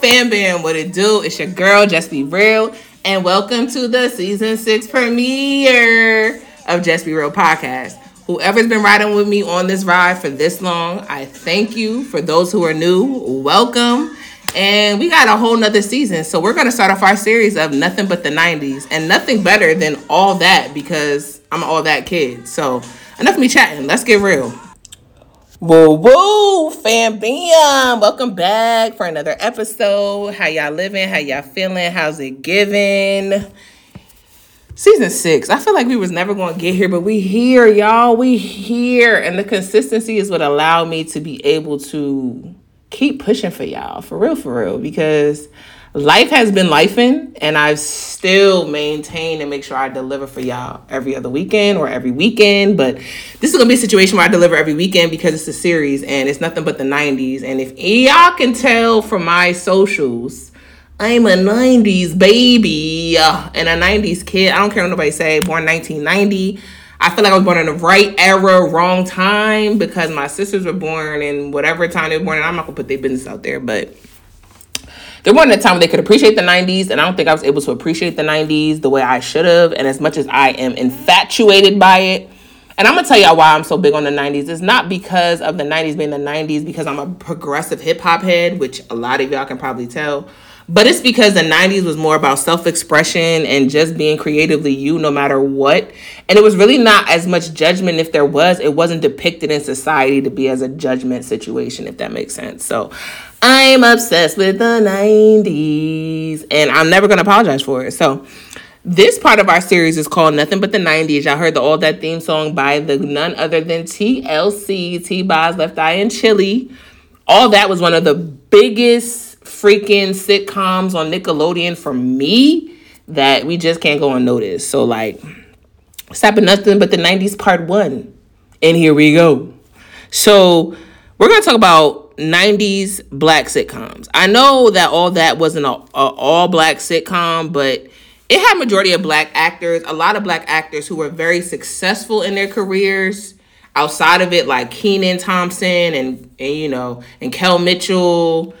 Fam bam, what it do? It's your girl, Just Be Real, and welcome to the season six premiere of Just Be Real podcast. Whoever's been riding with me on this ride for this long, I thank you. For those who are new, welcome. And we got a whole nother season. So we're gonna start off our series of nothing but the 90s and nothing better than all that because I'm all that kid. So enough of me chatting. Let's get real. Woo woo, fam bam. Welcome back for another episode. How y'all living? How y'all feeling? How's it giving? Season six. I feel like we was never gonna get here, but we here, y'all. We here. And the consistency is what allowed me to be able to keep pushing for y'all. For real, for real. Because life has been lifing and I've still maintained and make sure I deliver for y'all every other weekend or every weekend. But this is gonna be a situation where I deliver every weekend because it's a series and it's nothing but the 90s. And if y'all can tell from my socials, I'm a 90s baby uh, and a 90s kid. I don't care what nobody say, born 1990. I feel like I was born in the right era, wrong time because my sisters were born in whatever time they were born. And I'm not gonna put their business out there, but there wasn't a time they could appreciate the 90s and i don't think i was able to appreciate the 90s the way i should have. And as much as i am infatuated by it and i'm gonna tell y'all why i'm so big on the 90s it's not because of the 90s being the 90s because i'm a progressive hip-hop head which a lot of y'all can probably tell but it's because the 90s was more about self-expression and just being creatively you no matter what. And it was really not as much judgment if there was it wasn't depicted in society to be as a judgment situation if that makes sense. So I'm obsessed with the 90s and I'm never going to apologize for it. So, this part of our series is called Nothing But the 90s. Y'all heard the All That theme song by the none other than TLC, T Boz, Left Eye, and Chili. All That was one of the biggest freaking sitcoms on Nickelodeon for me that we just can't go unnoticed. So, like, Stop Nothing But the 90s Part 1. And here we go. So, we're going to talk about 90s black sitcoms. I know that all that wasn't a, a all black sitcom, but it had majority of black actors, a lot of black actors who were very successful in their careers outside of it, like Kenan Thompson and, and you know, and Kel Mitchell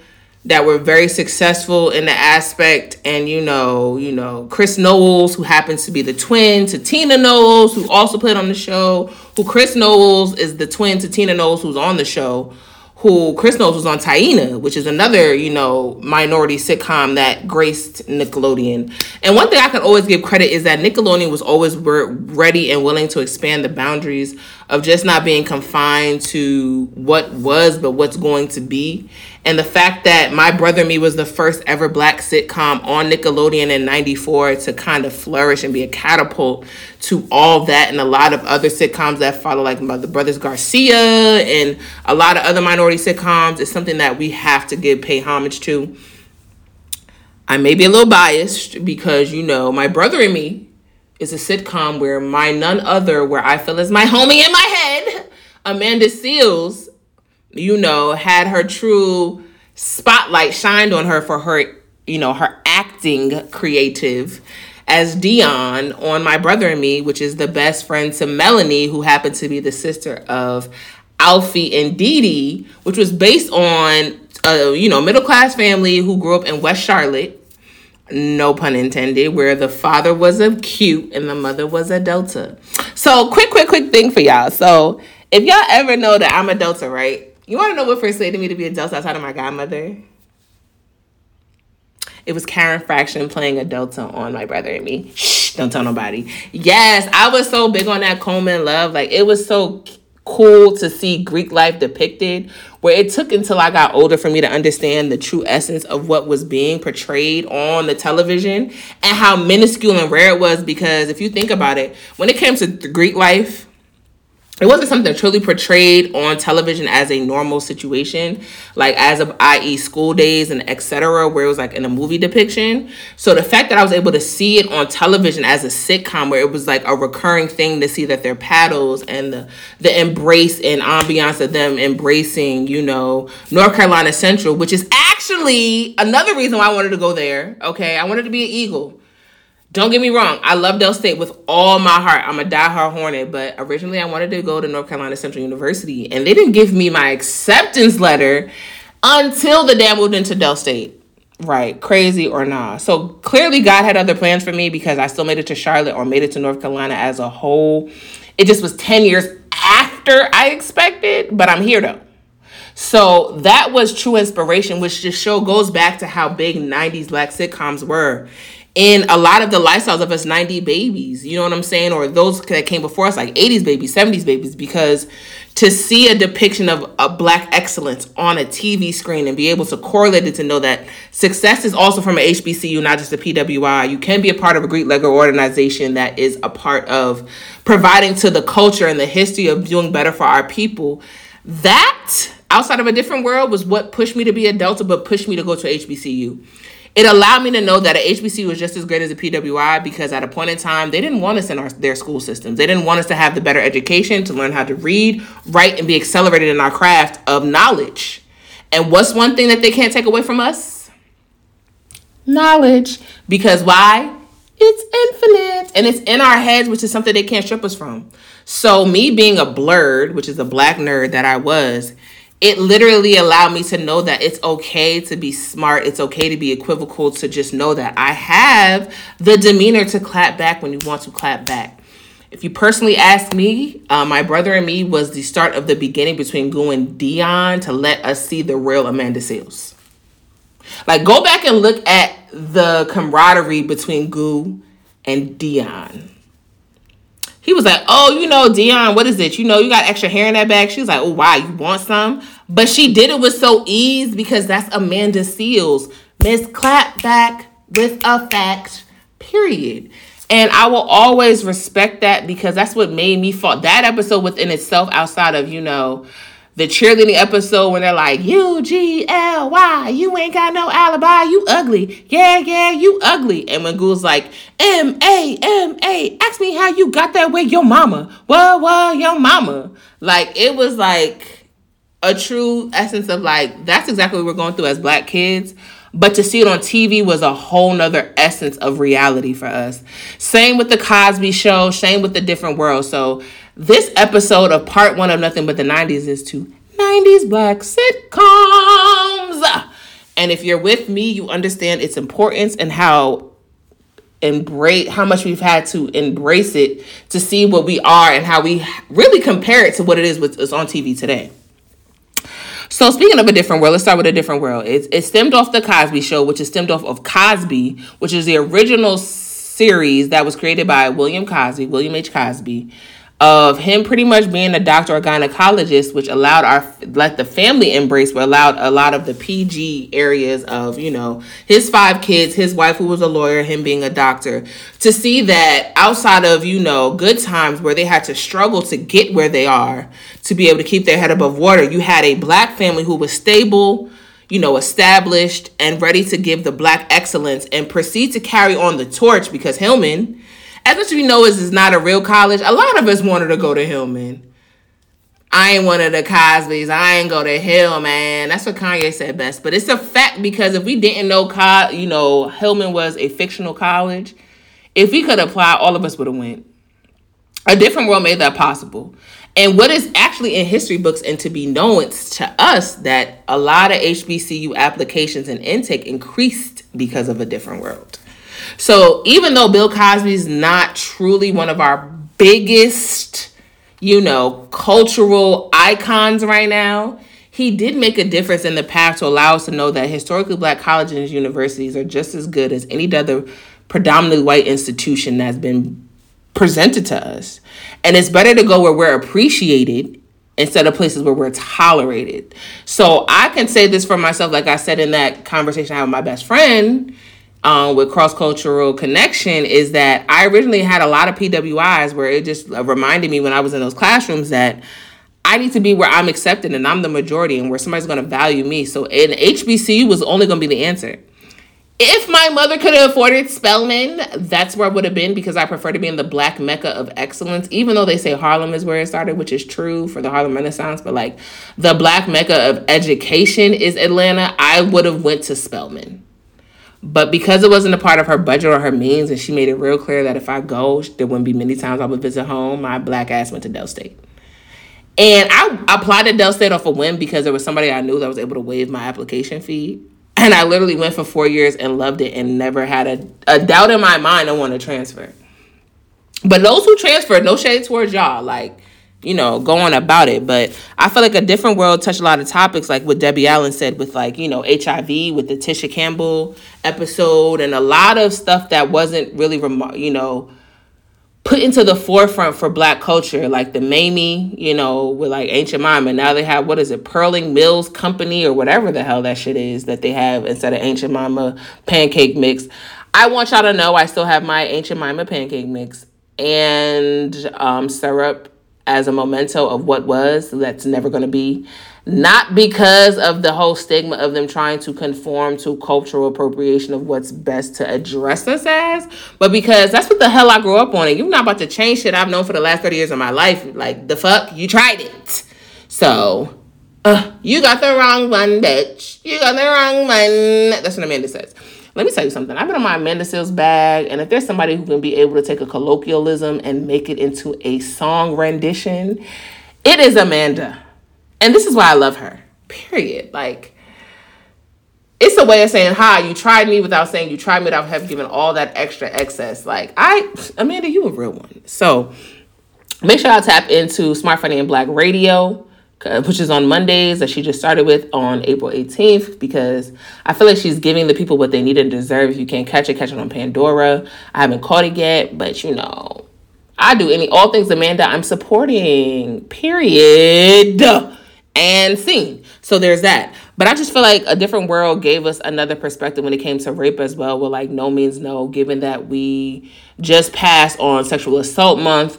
that were very successful in the aspect and you know you know chris knowles who happens to be the twin to tina knowles who also played on the show who chris knowles is the twin to tina knowles who's on the show who Chris knows was on Taina, which is another, you know, minority sitcom that graced Nickelodeon. And one thing I can always give credit is that Nickelodeon was always ready and willing to expand the boundaries of just not being confined to what was, but what's going to be. And the fact that My Brother Me was the first ever black sitcom on Nickelodeon in 94 to kind of flourish and be a catapult to all that and a lot of other sitcoms that follow, like The Brothers Garcia and a lot of other minority sitcoms, is something that we have to give pay homage to. I may be a little biased because, you know, My Brother and Me is a sitcom where my none other, where I feel is my homie in my head, Amanda Seales you know, had her true spotlight shined on her for her, you know, her acting creative as Dion on My Brother and Me, which is the best friend to Melanie, who happened to be the sister of Alfie and Dee Dee, which was based on a you know middle class family who grew up in West Charlotte. No pun intended, where the father was a cute and the mother was a Delta. So, quick, quick, quick thing for y'all. So, if y'all ever know that I'm a Delta, right? You want to know what first led me to be a Delta outside of my godmother? It was Karen Fraction playing a Delta on My Brother and Me. Shh, don't tell nobody. Yes, I was so big on that Coleman love. Like, it was so cool to see Greek life depicted, where it took until I got older for me to understand the true essence of what was being portrayed on the television and how minuscule and rare it was. Because if you think about it, when it came to Greek life, it wasn't something truly portrayed on television as a normal situation like as of i.e School Daze and etc where it was like in a movie depiction. So the fact that i was able to see it on television as a sitcom where it was like a recurring thing to see that their paddles and the the embrace and ambiance of them embracing you know north carolina central which is actually another reason why i wanted to go there okay? I wanted to be an eagle don't get me wrong, I love Del State with all my heart. I'm a diehard Hornet, but originally I wanted to go to North Carolina Central University, and they didn't give me my acceptance letter until the dad moved into Del State. Right, crazy or not. So clearly, God had other plans for me because I still made it to Charlotte or made it to North Carolina as a whole. It just was 10 years after I expected, but I'm here though. So that was true inspiration, which just show goes back to how big 90s black sitcoms were in a lot of the lifestyles of us 90 babies you know what i'm saying? Or those that came before us like 80s babies 70s babies because to see a depiction of a black excellence on a tv screen and be able to correlate it to know that success is also from a hbcu not just a pwi you can be a part of a greek lego organization that is a part of providing to the culture and the history of doing better for our people. That outside of a different world was what pushed me to be a delta but pushed me to go to hbcu it allowed me to know that a HBC was just as great as a PWI because at a point in time they didn't want us in our their school systems. They didn't want us to have the better education, to learn how to read, write, and be accelerated in our craft of knowledge. And what's one thing that they can't take away from us? Knowledge. Because why? It's infinite and it's in our heads, which is something they can't strip us from. So, me being a blerd, which is a black nerd that I was, it literally allowed me to know that it's okay to be smart. It's okay to be equivocal, to just know that I have the demeanor to clap back when you want to clap back. If you personally ask me, uh, my brother and me was the start of the beginning between Goo and Dion to let us see the real Amanda Seales. Like, go back and look at the camaraderie between Goo and Dion he was like, "Oh, you know, Dion, what is it? You know, you got extra hair in that bag." She was like, "Oh, why? You want some?" But she did it with so ease because that's Amanda Seales. Miss Clapback with a fact. Period. And I will always respect that because that's what made me fall. That episode within itself, outside of you know the cheerleading episode when they're like, U G L Y, you ain't got no alibi, you ugly. Yeah, yeah, you ugly. And when Google's like, M A M A, ask me how you got that way, your mama. What, what, your mama. Like, it was like a true essence of like, that's exactly what we're going through as black kids. But to see it on TV was a whole nother essence of reality for us. Same with the Cosby Show, same with the different world. So this episode of part one of Nothing But the 90s is to 90s black sitcoms. And if you're with me, you understand its importance and how embrace how much we've had to embrace it to see what we are and how we really compare it to what it is with us on TV today. So speaking of a different world, let's start with a different world. It's it stemmed off the Cosby Show, which is stemmed off of Cosby, which is the original series that was created by William Cosby, William H. Cosby of him pretty much being a doctor or gynecologist, which allowed our let the family embrace, but allowed a lot of the PG areas of you know his five kids, his wife who was a lawyer, him being a doctor, to see that outside of you know good times where they had to struggle to get where they are to be able to keep their head above water, you had a black family who was stable you know, established and ready to give the black excellence and proceed to carry on the torch because Hillman as much as we know is is not a real college, a lot of us wanted to go to Hillman. I ain't one of the Cosbys. I ain't go to Hillman. That's what Kanye said best. But it's a fact because if we didn't know, co- you know, Hillman was a fictional college, if we could apply, all of us would have went. A different world made that possible. And what is actually in history books and to be known to us that a lot of HBCU applications and intake increased because of a different world. So even though Bill Cosby is not truly one of our biggest, you know, cultural icons right now, he did make a difference in the past to allow us to know that historically black colleges and universities are just as good as any other predominantly white institution that's been presented to us. And it's better to go where we're appreciated instead of places where we're tolerated. So I can say this for myself, like I said in that conversation I had with my best friend um, with cross cultural connection is that I originally had a lot of PWIs where it just reminded me when I was in those classrooms that I need to be where I'm accepted and I'm the majority and where somebody's going to value me. So in HBCU was only going to be the answer. If my mother could have afforded Spelman, that's where I would have been because I prefer to be in the black mecca of excellence, even though they say Harlem is where it started, which is true for the Harlem Renaissance, but like the black mecca of education is Atlanta, I would have went to Spelman. But because it wasn't a part of her budget or her means, and she made it real clear that if I go, there wouldn't be many times I would visit home, my black ass went to Del State. And I applied to Del State off a whim because there was somebody I knew that was able to waive my application fee. And I literally went for four years and loved it and never had a, a doubt in my mind I want to transfer. But those who transferred, no shade towards y'all. Like, you know, going about it. But I feel like a different world touched a lot of topics, like what Debbie Allen said with like, you know, HIV with the Tisha Campbell episode and a lot of stuff that wasn't really, rem- you know, put into the forefront for black culture, like the Mamie, you know, with like Ancient. And now they have, what is it, Pearl Milling Company or whatever the hell that shit is that they have instead of Aunt Jemima pancake mix. I want y'all to know I still have my Aunt Jemima pancake mix and um, syrup as a memento of what was that's never going to be. Not because of the whole stigma of them trying to conform to cultural appropriation of what's best to address us as but because that's what the hell i grew up on and you're not about to change shit i've known for the last 30 years of my life. Like the fuck? You tried it. So uh, you got the wrong one bitch. You got the wrong one. That's what amanda says let me tell you something. I've been on my Amanda Seales bag, and if there's somebody who can be able to take a colloquialism and make it into a song rendition, it is Amanda. And this is why I love her. Period. Like, it's a way of saying, hi, you tried me without saying you tried me without have given all that extra excess. Like, I, Amanda, you a real one. So make sure I tap into Smart Funny and Black Radio Uh, which is on Mondays that she just started with on April 18th because I feel like she's giving the people what they need and deserve. If you can't catch it, catch it on Pandora. I haven't caught it yet, but you know, I do any all things Amanda I'm supporting. Period. And scene. So there's that. But I just feel like a different world gave us another perspective when it came to rape as well. Well, like no means no, given that we just passed on sexual assault month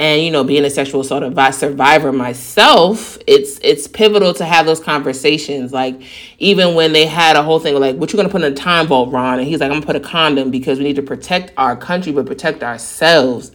and you know being a sexual assault survivor myself it's it's pivotal to have those conversations. Like even when they had a whole thing like what you gonna put in a time vault ron? And he's like i'm gonna put a condom because we need to protect our country but protect ourselves.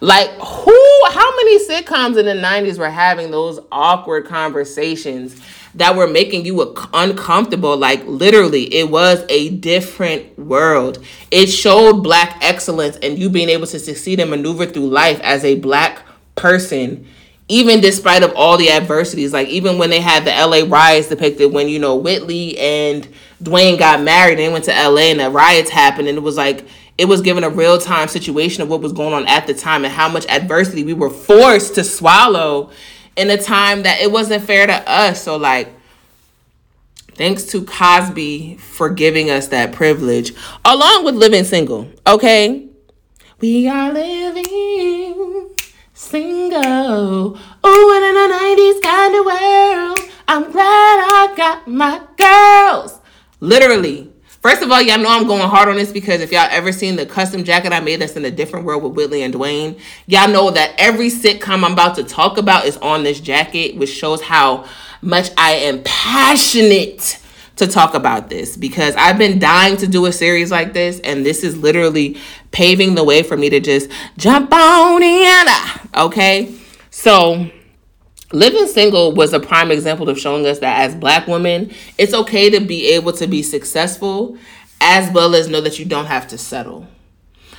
Like who how many sitcoms in the 90s were having those awkward conversations that were making you uncomfortable. Like literally, it was a different world. It showed black excellence and you being able to succeed and maneuver through life as a black person even despite of all the adversities like even when they had the la riots depicted when you know whitley and dwayne got married and went to la and the riots happened and it was like it was given a real time situation of what was going on at the time and how much adversity we were forced to swallow in a time that it wasn't fair to us. So like thanks to Cosby for giving us that privilege along with living single. Okay? We are living single. Oh, and in a 90s kind of world, I'm glad I got my girls. Literally, First of all, y'all know I'm going hard on this because if y'all ever seen the custom jacket I made that's in a different world with Whitley and Dwayne, y'all know that every sitcom I'm about to talk about is on this jacket, which shows how much I am passionate to talk about this because I've been dying to do a series like this, and this is literally paving the way for me to just jump on in. Okay, so Living single was a prime example of showing us that as black women, it's okay to be able to be successful as well as know that you don't have to settle.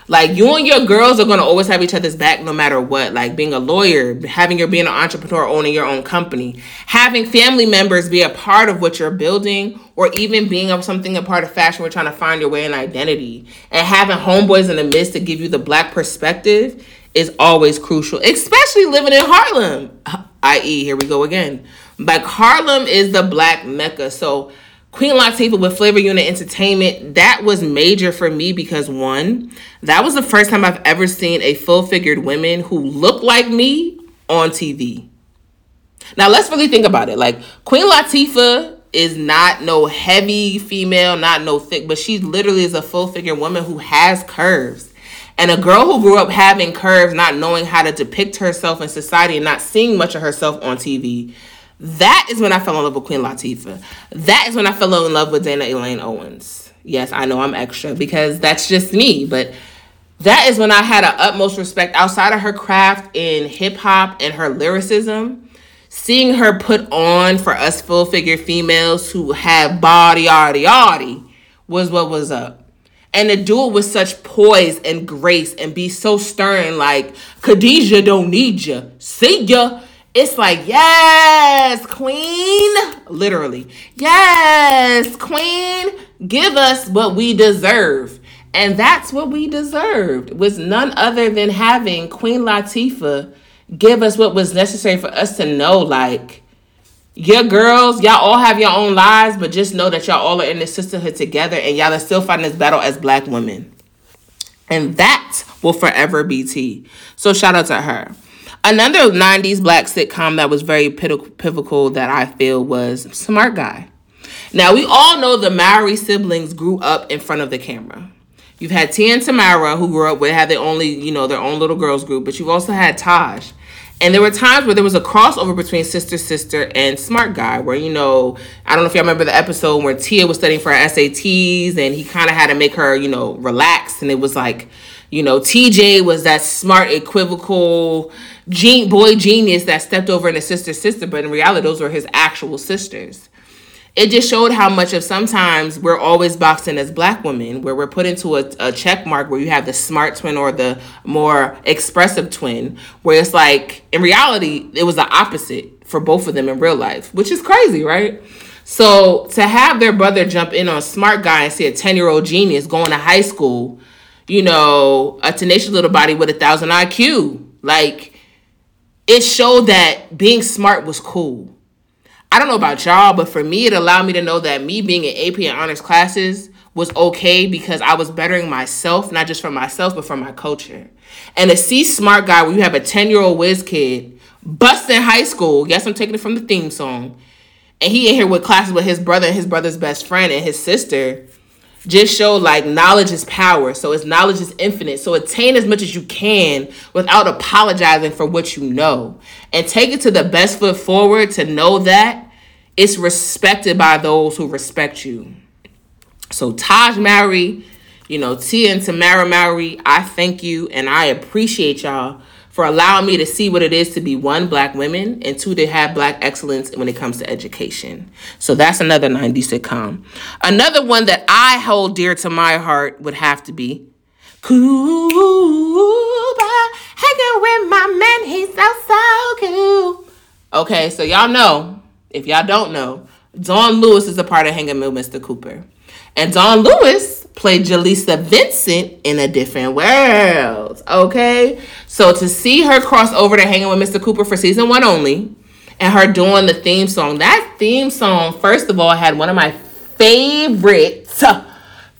Like you and your girls are gonna always have each other's back no matter what. Like being a lawyer, having your being an entrepreneur, owning your own company, having family members be a part of what you're building, or even being of something a part of fashion, we're trying to find your way in identity. And having homeboys in the midst to give you the black perspective is always crucial, especially living in Harlem i.e., here we go again. Like Harlem is the black mecca. So Queen Latifah with Flavor Unit Entertainment, that was major for me because one, that was the first time I've ever seen a full figured women who look like me on TV. Now let's really think about it. Like Queen Latifah is not no heavy female, not no thick, but she literally is a full figure woman who has curves. And a girl who grew up having curves, not knowing how to depict herself in society and not seeing much of herself on TV, that is when I fell in love with Queen Latifah. That is when I fell in love with Dana Elaine Owens. Yes, I know I'm extra because that's just me, but that is when I had an utmost respect outside of her craft in hip hop and her lyricism. Seeing her put on for us full figure females who have body, yaddy, yaddy was what was up and to do it with such poise and grace and be so stern like Khadijah don't need you See ya. It's like, yes, queen, literally, yes, queen, give us what we deserve. And that's what we deserved was none other than having Queen Latifah give us what was necessary for us to know like your girls, y'all all have your own lives, but just know that y'all all are in this sisterhood together and y'all are still fighting this battle as black women. And that will forever be T. So shout out to her. Another 90s black sitcom that was very pivotal that I feel was Smart Guy. Now, we all know the Mowry siblings grew up in front of the camera. You've had T and Tamera, who grew up with, had their only, you know, their own little girls group, but you've also had Taj. And there were times where there was a crossover between Sister Sister and Smart Guy, where, you know, I don't know if y'all remember the episode where Tia was studying for her SATs and he kind of had to make her, you know, relax. And it was like, you know, TJ was that smart, equivocal, gen- boy genius that stepped over into Sister Sister, but in reality, those were his actual sisters it just showed how much of sometimes we're always boxing as black women where we're put into a, a check mark where you have the smart twin or the more expressive twin where it's like in reality it was the opposite for both of them in real life which is crazy right? So to have their brother jump in on smart guy and see a 10 year old genius going to high school you know a tenacious little body with a thousand iq like it showed that being smart was cool I don't know about y'all, but for me, it allowed me to know that me being in AP and honors classes was okay because I was bettering myself, not just for myself, but for my culture. And to see Smart Guy, where you have a 10 year old whiz kid busting high school, yes, I'm taking it from the theme song, and he in here with classes with his brother and his brother's best friend and his sister just show like knowledge is power. So it's knowledge is infinite. So attain as much as you can without apologizing for what you know. And take it to the best foot forward to know that it's respected by those who respect you. So Taj Mowry, you know, Tia and Tamera Mowry, I thank you and I appreciate y'all for allowing me to see what it is to be one, black women, and two, to have black excellence when it comes to education. So that's another 90s sitcom. Another one that I hold dear to my heart would have to be. Hanging with my man, he's so, so cool. Okay, so y'all know, if y'all don't know, Dawn Lewis is a part of Hanging with Mr. Cooper. And Dawn Lewis played Jaleesa Vincent in a different world. Okay? So to see her cross over to hanging with Mr. Cooper for season one only, and her doing the theme song, that theme song, first of all, had one of my favorite,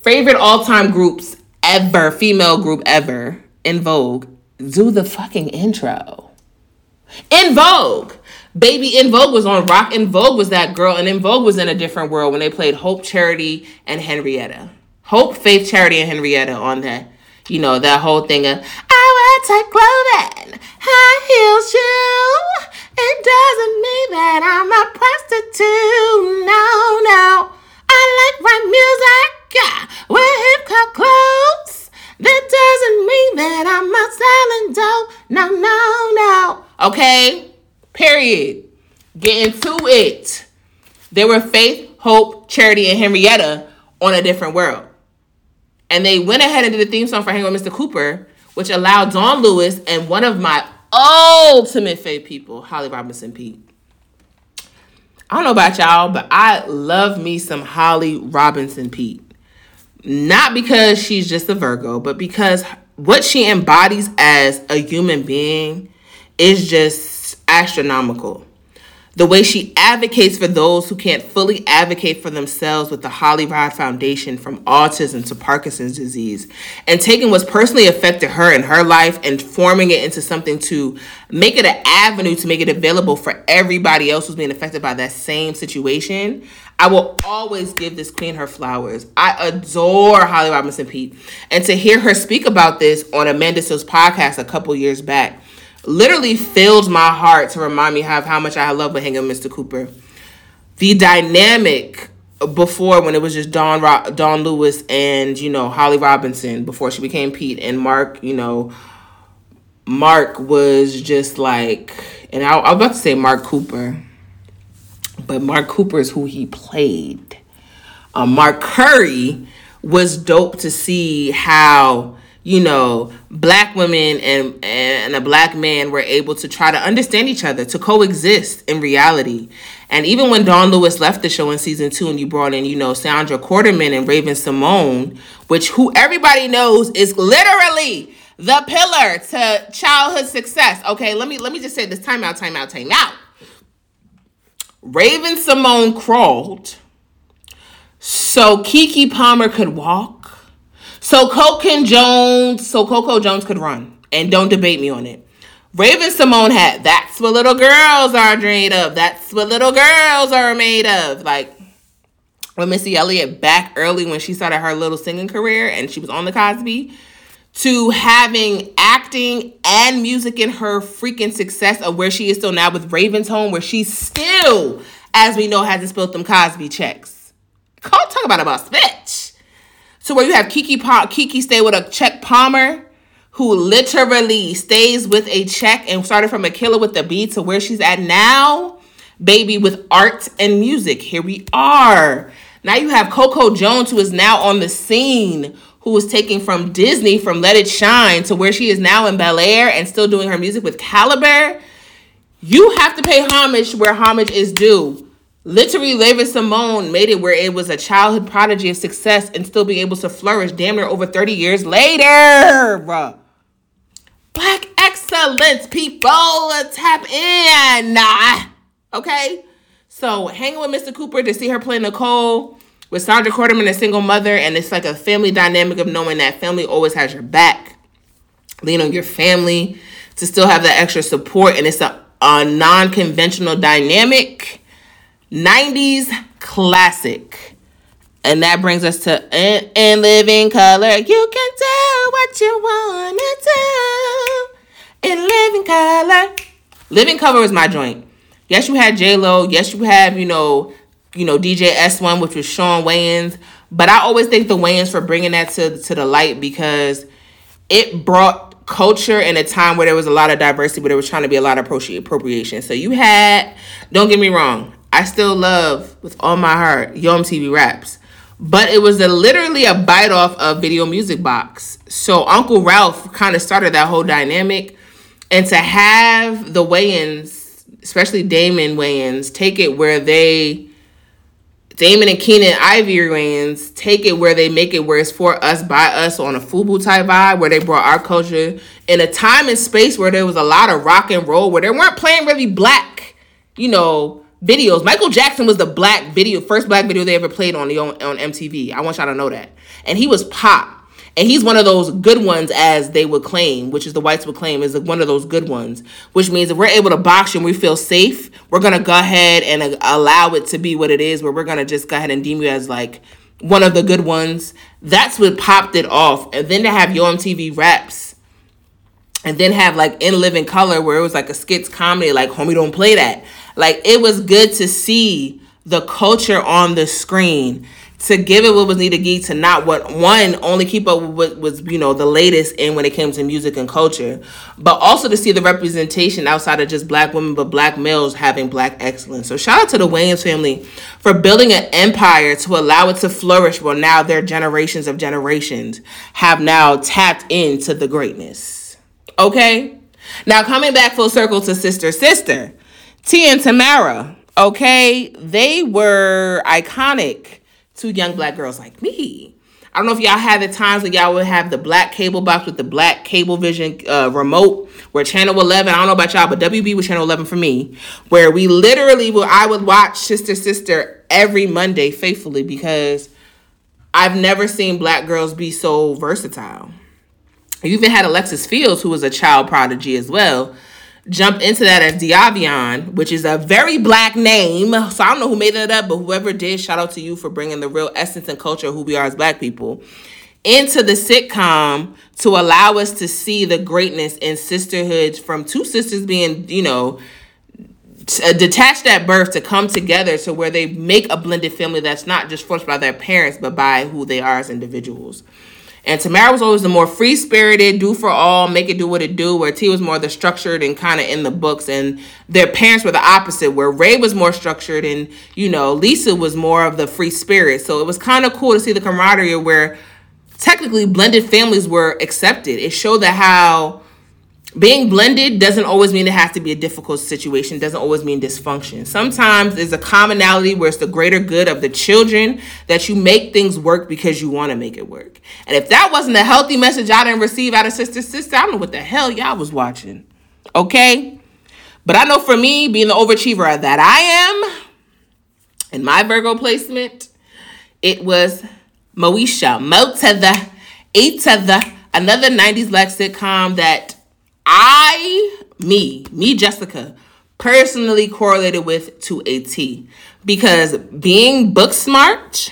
favorite all time groups ever, female group ever, En Vogue, do the fucking intro. En Vogue. Baby En Vogue was on Rock. En Vogue was that girl, and En Vogue was in a different world when they played Hope, Charity, and Henrietta. Hope, Faith, Charity, and Henrietta on that. You know, that whole thing of, I wear tight clothing, high heels shoe. It doesn't mean that I'm a prostitute. No, no. I like rap music, yeah, wear hip hop clothes. That doesn't mean that I'm a selling dope. No, no, no. Okay? Period. Get into it. There were Faith, Hope, Charity, and Henrietta on a different world. And they went ahead and did the theme song for Hang with Mr. Cooper, which allowed Dawn Lewis and one of my ultimate favorite people, Holly Robinson Peete. I don't know about y'all, but I love me some Holly Robinson Peete. Not because she's just a Virgo, but because what she embodies as a human being is just astronomical the way she advocates for those who can't fully advocate for themselves with the Holly Rod Foundation from autism to Parkinson's disease, and taking what's personally affected her in her life and forming it into something to make it an avenue to make it available for everybody else who's being affected by that same situation. I will always give this queen her flowers. I adore Holly Robinson Peete. And to hear her speak about this on Amanda Seales podcast a couple years back, literally filled my heart to remind me of how much I love hanging with Mr. Cooper. The dynamic before when it was just Don Ro- Dawn Lewis and you know Holly Robinson before she became Peete and Mark, you know, Mark was just like, and I, I was about to say Mark Cooper, but Mark Cooper is who he played. Um, Mark Curry was dope to see how you know, black women and and a black man were able to try to understand each other, to coexist in reality. And even when Dawn Lewis left the show in season two, and you brought in, you know, Saundra Quarterman and Raven-Symoné, which who everybody knows is literally the pillar to childhood success. Okay, let me let me just say this: time out, time out, time out. Raven-Symoné crawled so Keke Palmer could walk so Coco Jones, so Coco Jones could run, and don't debate me on it. Raven-Symoné had that's what little girls are made of. That's what little girls are made of. Like when Missy Elliott back early when she started her little singing career and she was on the Cosby, to having acting and music in her freaking success of where she is still now with Raven's Home, where she still, as we know, hasn't spilled them Cosby checks. Can't talk about about spit to where you have Keke pa- Keke stay with a check Palmer who literally stays with a check and started from Akeelah and the Bee to where she's at now, baby, with art and music. Here we are. Now you have Coco Jones, who is now on the scene, who was taken from Disney from Let It Shine to where she is now in Bel Air and still doing her music with Caliber. You have to pay homage where homage is due. Literally, Raven-Symoné made it where it was a childhood prodigy of success and still being able to flourish damn near over 30 years later. Black excellence, people, tap in. Okay? So, hanging with Mr. Cooper to see her play Nicole with Saundra Quarterman, a single mother, and it's like a family dynamic of knowing that family always has your back. Lean on your family to still have that extra support, and it's a, a non conventional dynamic 90s classic. And that brings us to in, in living color. You can tell what you want to do in living color. Living color is my joint. Yes, you had J Lo. Yes, you have you know, you know DJ S1, which was Shawn Wayans. But I always thank the Wayans for bringing that to to the light because it brought culture in a time where there was a lot of diversity, but there was trying to be a lot of appropriation. So you had, don't get me wrong, I still love with all my heart Yo MTV Raps. But it was a, literally a bite off of Video Music Box. So Uncle Ralph kind of started that whole dynamic. And to have the Wayans, especially Damon Wayans, take it where they Damon and Keenen Ivory Wayans take it where they make it where it's for us by us on a FUBU type vibe where they brought our culture in a time and space where there was a lot of rock and roll where they weren't playing really black, you know, videos. Michael Jackson was the black video, first black video they ever played on the on, MTV. I want y'all to know that. And he was pop. And he's one of those good ones, as they would claim, which is the whites would claim, is one of those good ones. Which means if we're able to box you and we feel safe, we're gonna go ahead and uh, allow it to be what it is. Where we're gonna just go ahead and deem you as like one of the good ones. That's what popped it off. And then to have Yo MTV Raps, and then have like In Living Color, where it was like a skits comedy, like homie don't play that. Like it was good to see the culture on the screen to give it what was needed geek to not what one only keep up with what was you know the latest in when it came to music and culture but also to see the representation outside of just black women but black males having black excellence. So shout out to the wayans family for building an empire to allow it to flourish while now their generations of generations have now tapped into the greatness. Okay? Now coming back full circle to sister sister T and Tamera, okay, they were iconic to young black girls like me. I don't know if y'all had the times when y'all would have the black cable box with the black cable vision uh, remote where channel 11, I don't know about y'all, but WB was channel 11 for me, where we literally will, I would watch Sister Sister every Monday faithfully because I've never seen black girls be so versatile. You even had Alexis Fields, who was a child prodigy as well, jump into that as Diavion, which is a very black name. So I don't know who made that up, but whoever did, shout out to you for bringing the real essence and culture of who we are as black people into the sitcom to allow us to see the greatness and sisterhood from two sisters being, you know, uh, detached at birth to come together to where they make a blended family that's not just forced by their parents, but by who they are as individuals. And Tamera was always the more free spirited, do for all, make it do what it do, where T was more the structured and kind of in the books. And their parents were the opposite, where Ray was more structured and, you know, Lisa was more of the free spirit. So it was kind of cool to see the camaraderie where technically blended families were accepted. It showed that how being blended doesn't always mean it has to be a difficult situation, doesn't always mean dysfunction. Sometimes there's a commonality where it's the greater good of the children that you make things work because you want to make it work. And if that wasn't a healthy message I didn't receive out of Sister Sister, I don't know what the hell y'all was watching. Okay? But I know for me, being the overachiever that I am, in my Virgo placement, it was Moesha, Mo to the E to the, another 90s black sitcom that I, me, me, Jessica, personally correlated with to a T because being book smart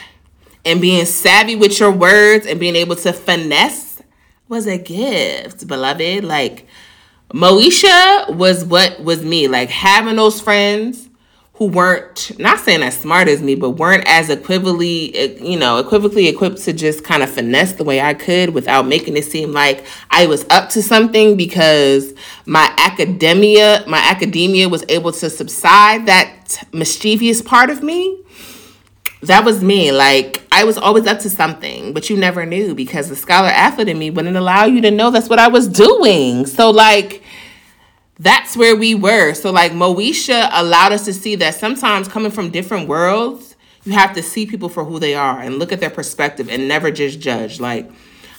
and being savvy with your words and being able to finesse was a gift, beloved. Like, Moesha was what was me. Like, having those friends who weren't not saying as smart as me, but weren't as equivocally, eh, you know, equivocally equipped to just kind of finesse the way I could without making it seem like I was up to something because my academia, my academia was able to subside that mischievous part of me. That was me. Like I was always up to something, but you never knew because the scholar athlete in me wouldn't allow you to know that's what I was doing. So like that's where we were. So like Moesha allowed us to see that sometimes coming from different worlds, you have to see people for who they are and look at their perspective and never just judge. Like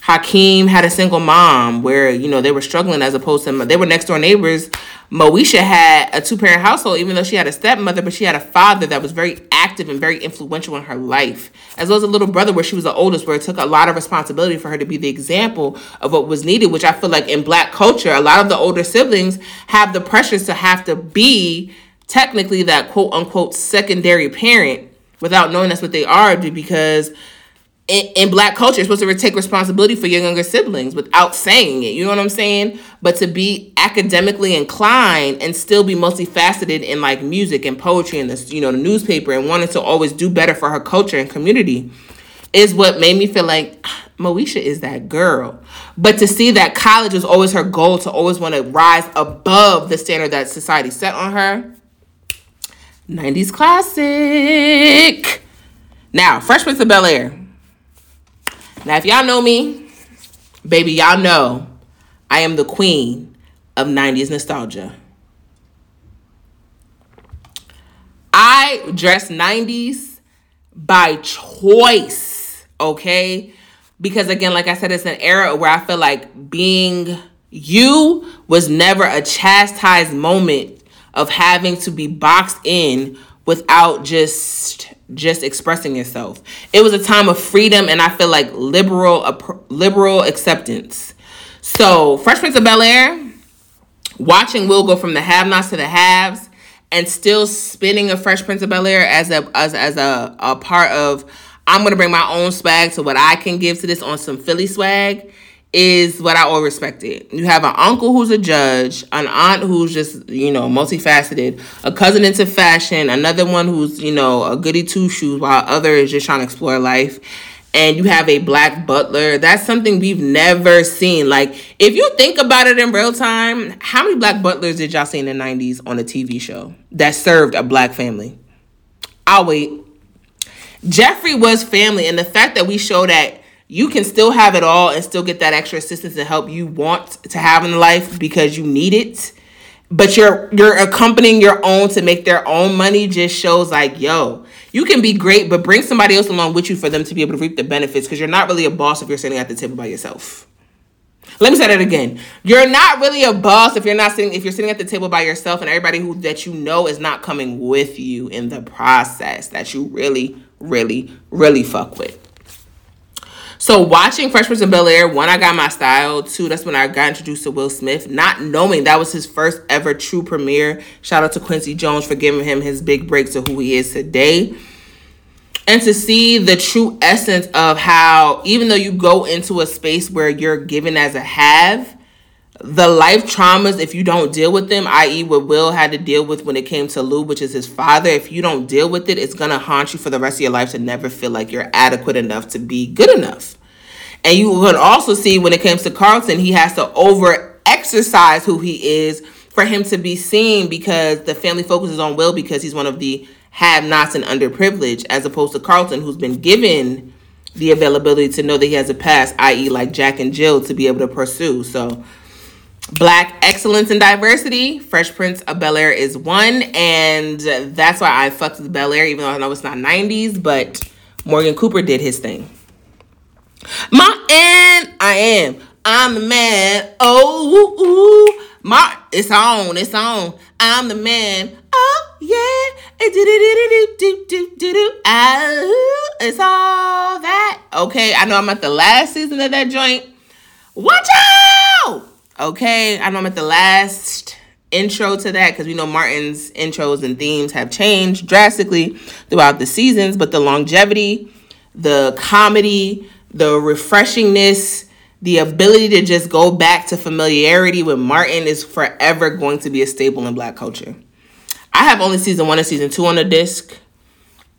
Hakeem had a single mom where, you know, they were struggling as opposed to, they were next door neighbors. Moesha had a two parent household, even though she had a stepmother, but she had a father that was very active and very influential in her life, as well as a little brother where she was the oldest, where it took a lot of responsibility for her to be the example of what was needed, which I feel like in black culture, a lot of the older siblings have the pressures to have to be technically that quote unquote secondary parent without knowing that's what they are because in, in black culture, supposed to take responsibility for your younger siblings without saying it. You know what I'm saying? But to be academically inclined and still be multifaceted in like music and poetry and this, you know, the newspaper and wanting to always do better for her culture and community is what made me feel like ah, Moesha is that girl. But to see that college was always her goal to always want to rise above the standard that society set on her. 90s classic. Now, Freshman to Bel Air. Now, if y'all know me, baby, y'all know I am the queen of 90s nostalgia. I dress 90s by choice, okay? Because again, like I said, it's an era where I feel like being you was never a chastised moment of having to be boxed in without just just expressing yourself. It was a time of freedom and I feel like liberal liberal acceptance. So, Fresh Prince of Bel Air, watching Will go from the have-nots to the haves and still spinning a Fresh Prince of Bel Air as a as, as a, a part of I'm gonna bring my own swag to what I can give to this on some Philly swag is what I all respected. You have an uncle who's a judge, an aunt who's just, you know, multifaceted, a cousin into fashion, another one who's, you know, a goody two shoes, while other is just trying to explore life. And you have a black butler. That's something we've never seen. Like, if you think about it in real time, how many black butlers did y'all see in the 90s on a TV show that served a black family? I'll wait. Geoffrey was family, and the fact that we show that you can still have it all and still get that extra assistance and help you want to have in life because you need it. But you're you're accompanying your own to make their own money just shows like yo you can be great but bring somebody else along with you for them to be able to reap the benefits because you're not really a boss if you're sitting at the table by yourself. Let me say that again. You're not really a boss if you're not sitting if you're sitting at the table by yourself and everybody who that you know is not coming with you in the process that you really really really fuck with so watching Fresh Prince of Bel Air, one, I got my style. Two, that's when I got introduced to Will Smith, not knowing that was his first ever true premiere. Shout out to Quincy Jones for giving him his big break to who he is today. And to see the true essence of how, even though you go into a space where you're given as a have, the life traumas, if you don't deal with them, i.e., what Will had to deal with when it came to Lou, which is his father, if you don't deal with it, it's gonna haunt you for the rest of your life to never feel like you're adequate enough to be good enough. And you can also see when it comes to Carlton, he has to over exercise who he is for him to be seen because the family focuses on Will because he's one of the have nots and underprivileged, as opposed to Carlton, who's been given the availability to know that he has a past, i.e., like Jack and Jill, to be able to pursue. So, Black excellence and diversity, Fresh Prince of Bel Air is one, and that's why I fucked with Bel Air, even though I know it's not 90s, but Morgan Cooper did his thing. Martin, I am. I'm the man. Oh, ooh, ooh. Martin, it's on, it's on. I'm the man. Oh, yeah. Eh, do, do, Do, do, do, do, do, do, Oh, it's all that. Okay, I know I'm at the last season of that joint. Watch out! Okay, I know I'm at the last intro to that because we know Martin's intros and themes have changed drastically throughout the seasons, but the longevity, the comedy, the refreshingness, the ability to just go back to familiarity with Martin is forever going to be a staple in black culture. I have only season one and season two on the disc.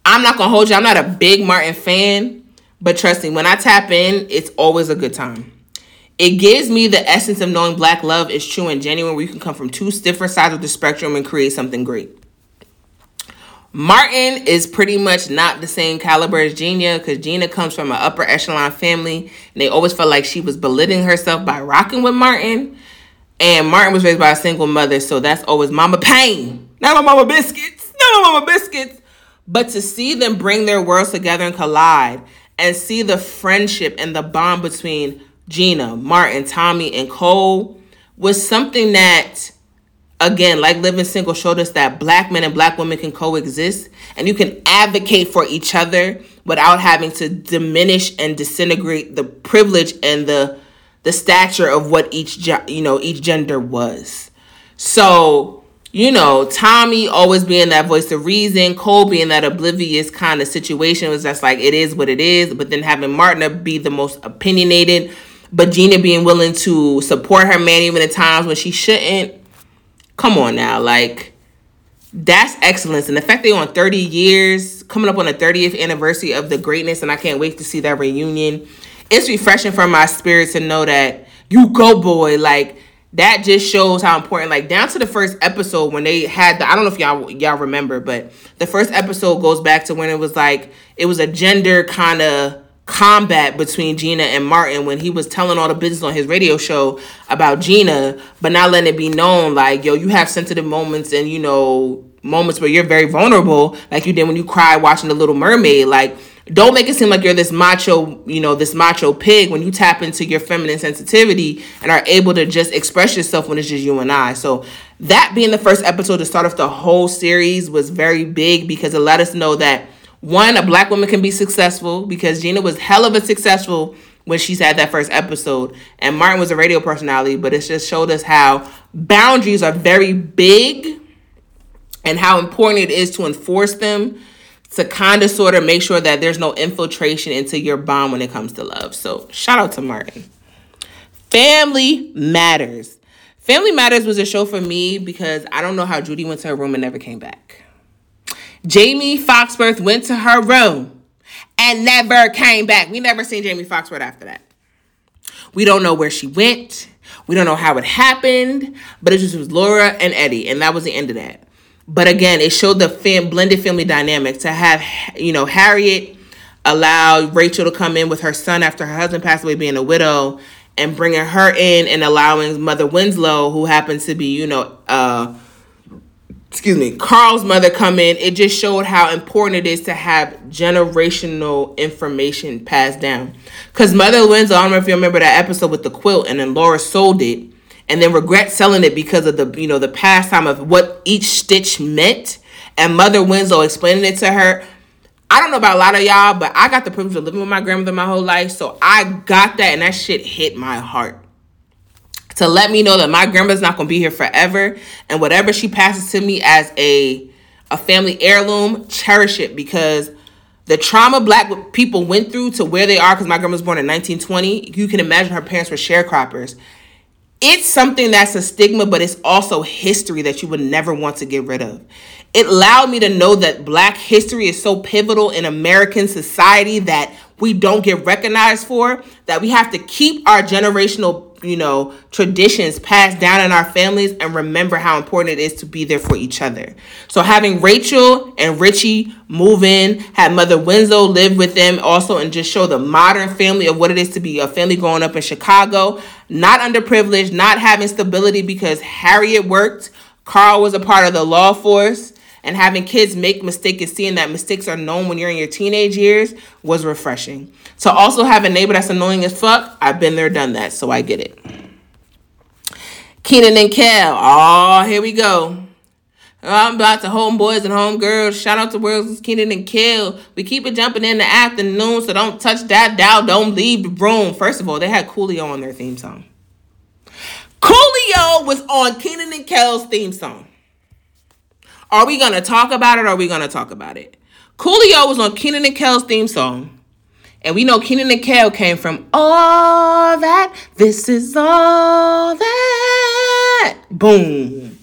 I'm not gonna hold you, I'm not a big Martin fan, but trust me, when I tap in, it's always a good time. It gives me the essence of knowing black love is true and genuine, where you can come from two different sides of the spectrum and create something great. Martin is pretty much not the same caliber as Gina because Gina comes from an upper echelon family and they always felt like she was belittling herself by rocking with Martin. And Martin was raised by a single mother, so that's always Mama Payne. Not my Mama Biscuits. Not my Mama Biscuits. But to see them bring their worlds together and collide and see the friendship and the bond between Gina, Martin, Tommy, and Cole was something that again, like living single showed us that black men and black women can coexist and you can advocate for each other without having to diminish and disintegrate the privilege and the the stature of what each you know each gender was. So, you know, Tommy always being that voice of reason, Cole being that oblivious kind of situation was just like it is what it is, but then having Martina be the most opinionated, but Gina being willing to support her man even at times when she shouldn't come on now, like that's excellence. And the fact they on 30 years, coming up on the 30th anniversary of the greatness, and I can't wait to see that reunion. It's refreshing for my spirit to know that you go, boy. Like that just shows how important. Like down to the first episode when they had the I don't know if y'all y'all remember, but the first episode goes back to when it was like it was a gender kind of combat between Gina and Martin when he was telling all the business on his radio show about Gina, but not letting it be known like, yo, you have sensitive moments and, you know, moments where you're very vulnerable, like you did when you cried watching The Little Mermaid. Like, don't make it seem like you're this macho, you know, this macho pig when you tap into your feminine sensitivity and are able to just express yourself when it's just you and I. So, that being the first episode to start off the whole series was very big because it let us know that one, a black woman can be successful because Gina was hell of a successful when she's had that first episode. And Martin was a radio personality, but it just showed us how boundaries are very big and how important it is to enforce them to kind of sort of make sure that there's no infiltration into your bond when it comes to love. So shout out to Martin. Family Matters. Family Matters was a show for me because I don't know how Judy went to her room and never came back. Jaimee Foxworth went to her room and never came back. We never seen Jaimee Foxworth after that. We don't know where she went. We don't know how it happened, but it just was Laura and Eddie, and that was the end of that. But again, it showed the fam- blended family dynamic to have, you know, Harriet allow Rachel to come in with her son after her husband passed away, being a widow, and bringing her in and allowing Mother Winslow, who happens to be, you know, uh, excuse me, Carl's mother come in, it just showed how important it is to have generational information passed down. Because Mother Winslow, I don't know if you remember that episode with the quilt, and then Laura sold it, and then regret selling it because of the you know the pastime of what each stitch meant, and Mother Winslow explaining it to her. I don't know about a lot of y'all, but I got the privilege of living with my grandmother my whole life, so I got that, and that shit hit my heart to let me know that my grandma's not going to be here forever. And whatever she passes to me as a a family heirloom cherish it because the trauma black people went through to where they are because my grandma was born in 1920 you can imagine her parents were sharecroppers. It's something that's a stigma but it's also history that you would never want to get rid of. It allowed me to know that black history is so pivotal in american society that we don't get recognized for that we have to keep our generational you know, traditions passed down in our families and remember how important it is to be there for each other. So having Rachel and Richie move in, have Mother Winslow live with them also, and just show the modern family of what it is to be a family growing up in Chicago, not underprivileged, not having stability because Harriet worked, Carl was a part of the law force and having kids make mistakes and seeing that mistakes are known when you're in your teenage years was refreshing. To also have a neighbor that's annoying as fuck, I've been there, done that, so I get it. Kenan and Kel, oh, here we go. I'm about to homeboys and homegirls. Shout out to Worlds Kenan and Kel. We keep it jumping in the afternoon, so don't touch that dial. Don't leave the room. First of all, they had Coolio on their theme song. Coolio was on Kenan and Kel's theme song. Are we gonna talk about it? Or are we gonna talk about it? Coolio was on Kenan and Kel's theme song. And we know Kenan and Kel came from all that. This is all that. Boom.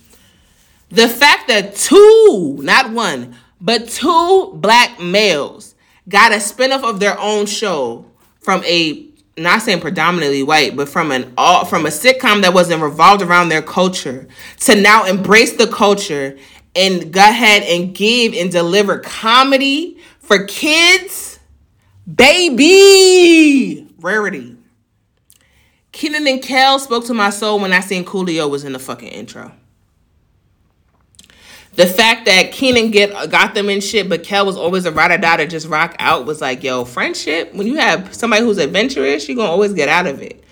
The fact that two, not one, but two black males got a spinoff of their own show from a not saying predominantly white, but from an all from a sitcom that wasn't revolved around their culture to now embrace the culture and go ahead and give and deliver comedy for kids, baby, rarity. Kenan and Kel spoke to my soul when I seen Coolio was in the fucking intro. The fact that Kenan get got them in shit, but Kel was always a ride or die to just rock out was like, yo, friendship. When you have somebody who's adventurous, you're gonna always get out of it.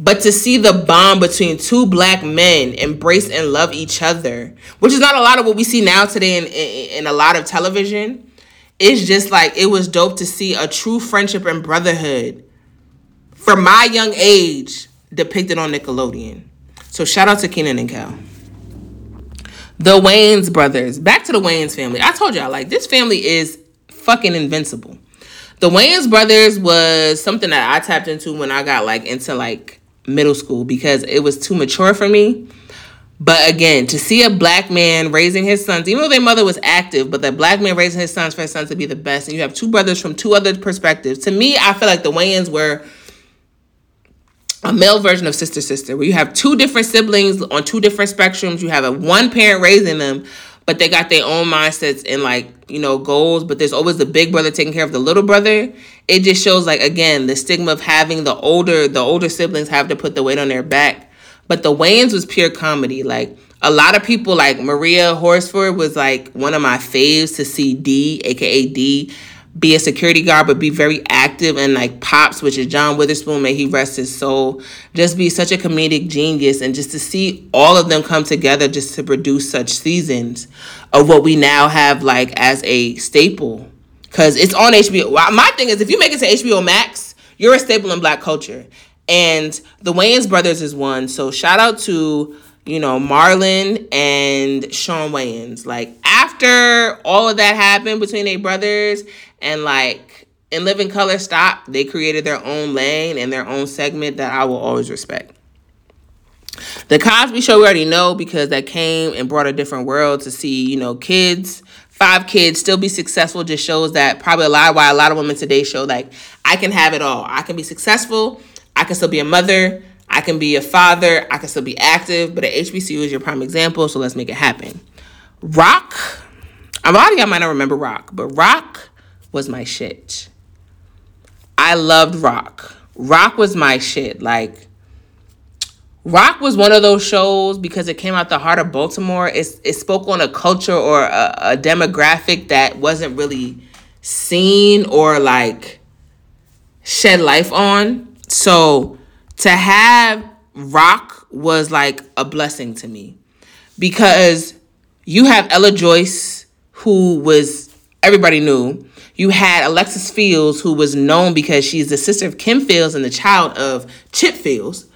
But to see the bond between two black men embrace and love each other, which is not a lot of what we see now today in, in, in a lot of television, it's just like it was dope to see a true friendship and brotherhood for my young age depicted on Nickelodeon. So shout out to Kenan and Kel. The Wayans brothers. Back to the Wayans family. I told y'all, like, this family is fucking invincible. The Wayans brothers was something that I tapped into when I got like into like middle school because it was too mature for me. But again, to see a black man raising his sons, even though their mother was active, but that black man raising his sons for his sons to be the best, and you have two brothers from two other perspectives. To me, I feel like the Wayans were a male version of sister sister, where you have two different siblings on two different spectrums. You have a one parent raising them, but they got their own mindsets and like you know goals but there's always the big brother taking care of the little brother. It just shows like again the stigma of having the older the older siblings have to put the weight on their back. But the wayans was pure comedy. Like a lot of people like maria horsford was like one of my faves to see d aka d be a security guard, but be very active and like Pops, which is John Witherspoon, may he rest his soul, just be such a comedic genius. And just to see all of them come together just to produce such seasons of what we now have like as a staple. Cause it's on HBO. My thing is if you make it to HBO Max, you're a staple in black culture. And the Wayans brothers is one. So shout out to you know, Marlon and Shawn Wayans. Like after all of that happened between their brothers and like in Living Color Stop, they created their own lane and their own segment that I will always respect. The Cosby Show we already know because that came and brought a different world to see, you know, kids, five kids still be successful just shows that probably a lot why a lot of women today show like I can have it all. I can be successful, I can still be a mother, I can be a father, I can still be active, but at HBCU is your prime example, so let's make it happen. Roc, a lot of y'all might not remember Roc, but Roc was my shit. I loved Roc. Roc was my shit. Like, Roc was one of those shows because it came out the heart of Baltimore. It, it spoke on a culture or a, a demographic that wasn't really seen or like shed life on. So to have Roc was like a blessing to me because you have Ella Joyce, who was everybody knew you had Alexis Fields, who was known because she's the sister of Kim Fields and the child of Chip Fields,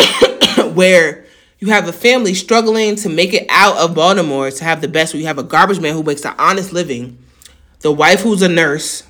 where you have a family struggling to make it out of Baltimore to have the best. You have a garbage man who makes an honest living, the wife who's a nurse,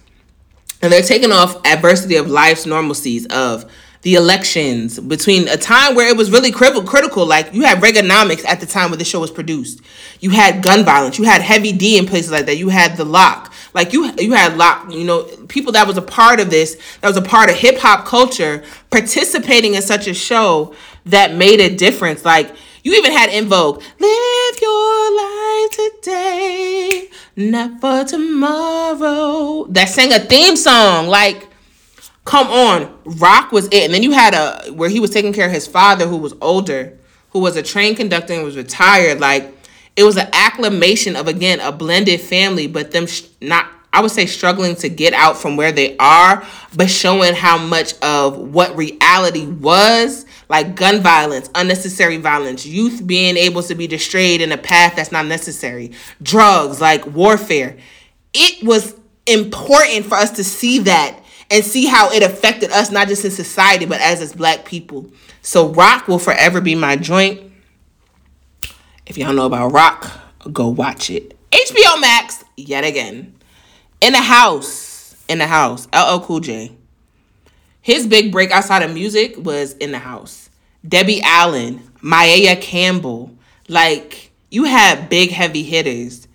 and they're taking off adversity of life's normalcies of the elections, between a time where it was really critical. Like you had Reaganomics at the time where the show was produced. You had gun violence. You had Heavy D in places like that. You had The Lock. Like you, you had lock. You know, people that was a part of this, that was a part of hip hop culture, participating in such a show that made a difference. Like you even had En Vogue, live your life today, not for tomorrow. That sang a theme song. Like Come on, Roc was it, and then you had a where he was taking care of his father who was older, who was a train conductor and was retired. Like it was an acclamation of again a blended family, but them sh- not I would say struggling to get out from where they are, but showing how much of what reality was like gun violence, unnecessary violence, youth being able to be strayed in a path that's not necessary, drugs, like warfare. It was important for us to see that and see how it affected us, not just in society, but as as black people. So Roc will forever be my joint. If y'all know about Roc, go watch it. HBO Max, yet again. In the house. In the house. LL Cool J. His big break outside of music was in the house. Debbie Allen, Maia Campbell. Like, you had big heavy hitters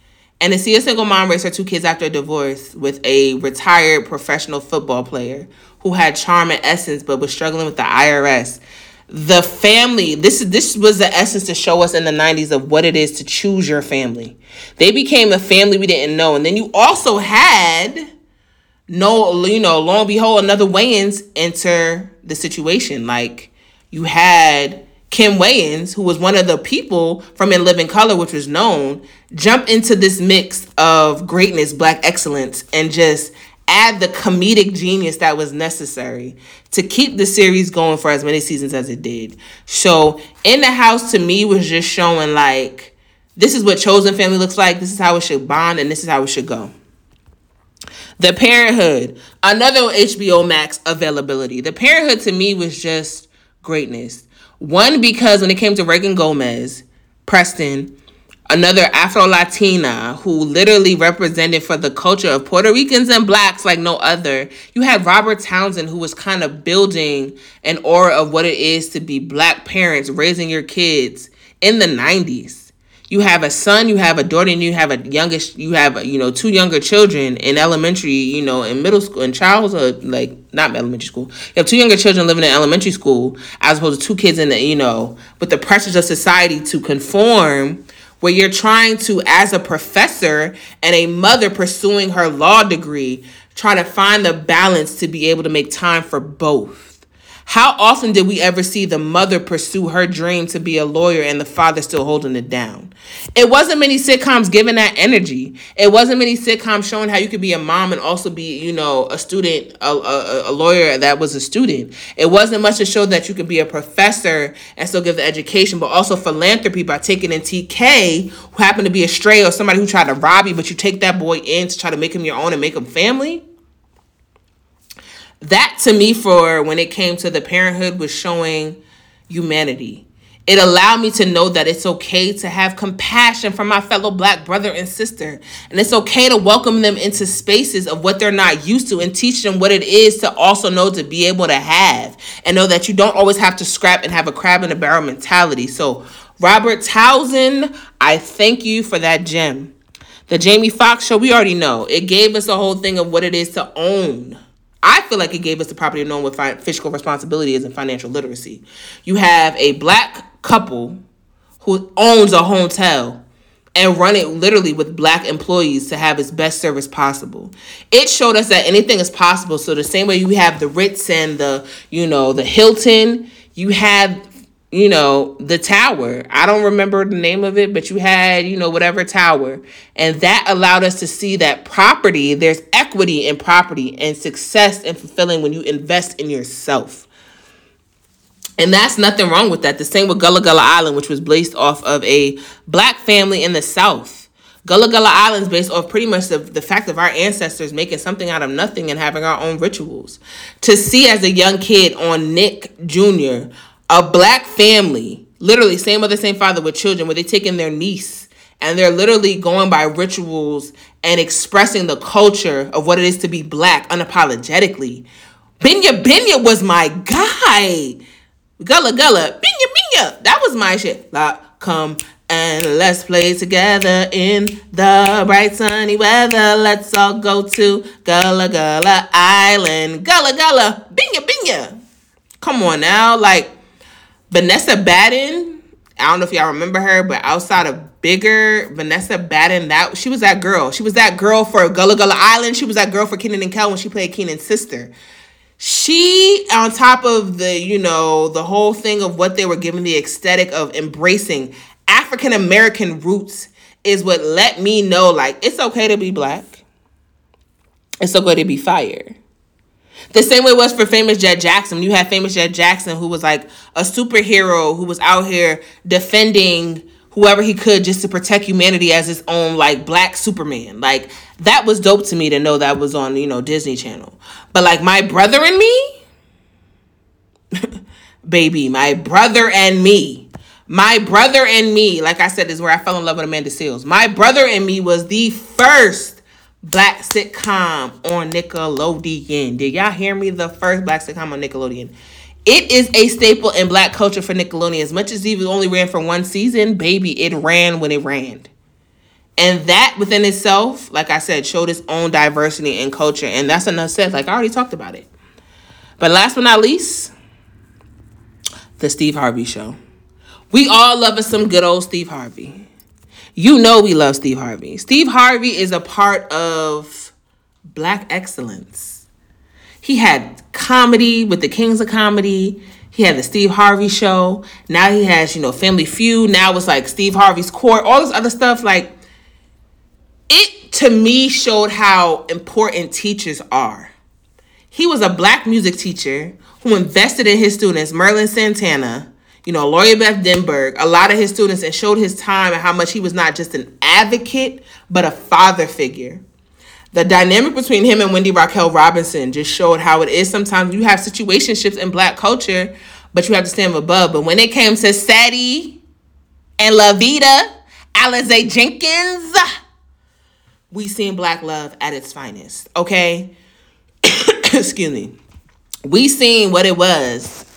and to see a single mom raise her two kids after a divorce with a retired professional football player who had charm and essence but was struggling with the IRS. The family, this this was the essence to show us in the 90s of what it is to choose your family. They became a family we didn't know. And then you also had no, you know, lo and behold, another Wayans enter the situation. Like you had Kim Wayans, who was one of the people from In Living Color, which was known, jump into this mix of greatness, black excellence, and just add the comedic genius that was necessary to keep the series going for as many seasons as it did. So, In the House to me was just showing like this is what chosen family looks like, this is how it should bond, and this is how it should go. The Parent 'Hood, another HBO Max availability. The Parent 'Hood to me was just greatness. One, because when it came to Reagan Gomez, Preston, another Afro Latina who literally represented for the culture of Puerto Ricans and blacks like no other. You had Robert Townsend who was kind of building an aura of what it is to be black parents raising your kids in the 90s you have a son, you have a daughter, and you have a youngest, you have you know two younger children in elementary, you know, in middle school, in childhood, like not elementary school. You have two younger children living in elementary school, as opposed to two kids in the you know with the pressures of society to conform. Where you're trying to, as a professor and a mother pursuing her law degree, try to find the balance to be able to make time for both how often did we ever see the mother pursue her dream to be a lawyer and the father still holding it down? It wasn't many sitcoms giving that energy. It wasn't many sitcoms showing how you could be a mom and also be, you know, a student, a, a, a lawyer that was a student. It wasn't much to show that you could be a professor and still give the education, but also philanthropy by taking in TK, who happened to be a stray or somebody who tried to rob you, but you take that boy in to try to make him your own and make him family that to me for when it came to the Parent 'Hood was showing humanity it allowed me to know that it's okay to have compassion for my fellow black brother and sister. And it's okay to welcome them into spaces of what they're not used to and teach them what it is to also know to be able to have and know that you don't always have to scrap and have a crab in a barrel mentality. So, Robert Townsend, I thank you for that gem. The Jamie Foxx show, we already know. It gave us a whole thing of what it is to own I feel like it gave us the property of knowing what fi- fiscal responsibility is and financial literacy. You have a black couple who owns a hotel and run it literally with black employees to have its best service possible. It showed us that anything is possible. So the same way you have the Ritz and the, you know, the Hilton, you have you know, the tower. I don't remember the name of it, but you had, you know, whatever tower. And that allowed us to see that property, there's equity in property and success and fulfilling when you invest in yourself. And that's nothing wrong with that. The same with Gullah Gullah Island, which was based off of a black family in the South. Gullah Gullah Island is based off pretty much the, the fact of our ancestors making something out of nothing and having our own rituals. To see as a young kid on Nick Jr., a black family, literally same mother, same father with children, where they taking their niece and they're literally going by rituals and expressing the culture of what it is to be black unapologetically Binyah Binyah was my guy. Gullah Gullah, Binyah Binyah. That was my shit. Like, come and let's play together in the bright sunny weather. Let's all go to Gullah Gullah Island. Gullah Gullah, Binyah Binyah. Come on now. Like, Vanessa Baden, I don't know if y'all remember her, but outside of bigger Vanessa Baden, that she was that girl. She was that girl for Gullah Gullah Island. She was that girl for Kenan and Kel when she played Kenan's sister. She, on top of the, you know, the whole thing of what they were giving the aesthetic of embracing African American roots is what let me know like it's okay to be black. It's okay to be fire. The same way it was for famous Jett Jackson. You had famous Jett Jackson who was like a superhero who was out here defending whoever he could just to protect humanity as his own like black Superman. Like that was dope to me to know that was on, you know, Disney Channel. But like my brother and me, baby, my brother and me my Brother and Me, like I said, is where I fell in love with Amanda Seales. My Brother and Me was the first black sitcom on Nickelodeon. Did y'all hear me? The first black sitcom on Nickelodeon. It is a staple in black culture for Nickelodeon. As much as it only ran for one season, baby, it ran when it ran. And that within itself, like I said, showed its own diversity and culture. And that's enough said. Like I already talked about it. But last but not least, the Steve Harvey Show. We all love us some good old Steve Harvey. You know we love Steve Harvey. Steve Harvey is a part of black excellence. He had comedy with the Kings of Comedy. He had the Steve Harvey show. Now he has, you know, Family Feud. Now it's like Steve Harvey's Court, all this other stuff. Like, it to me showed how important teachers are. He was a black music teacher who invested in his students, Merlin Santana, you know, Lori Beth Denberg, a lot of his students, and showed his time and how much he was not just an advocate, but a father figure. The dynamic between him and Wendy Raquel Robinson just showed how it is sometimes you have situationships in black culture, but you have to stand above. But when it came to Sadie and Lovita, Alize Jenkins, we seen black love at its finest, okay? Excuse me. We seen what it was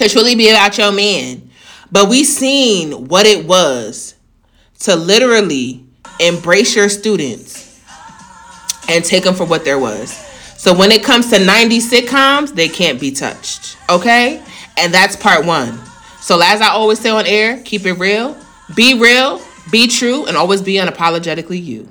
to truly be about your man. But we seen what it was to literally embrace your students and take them for what there was. So when it comes to 90 sitcoms, they can't be touched. Okay? And that's part one. So as I always say on air, keep it real, be real, be true, and always be unapologetically you.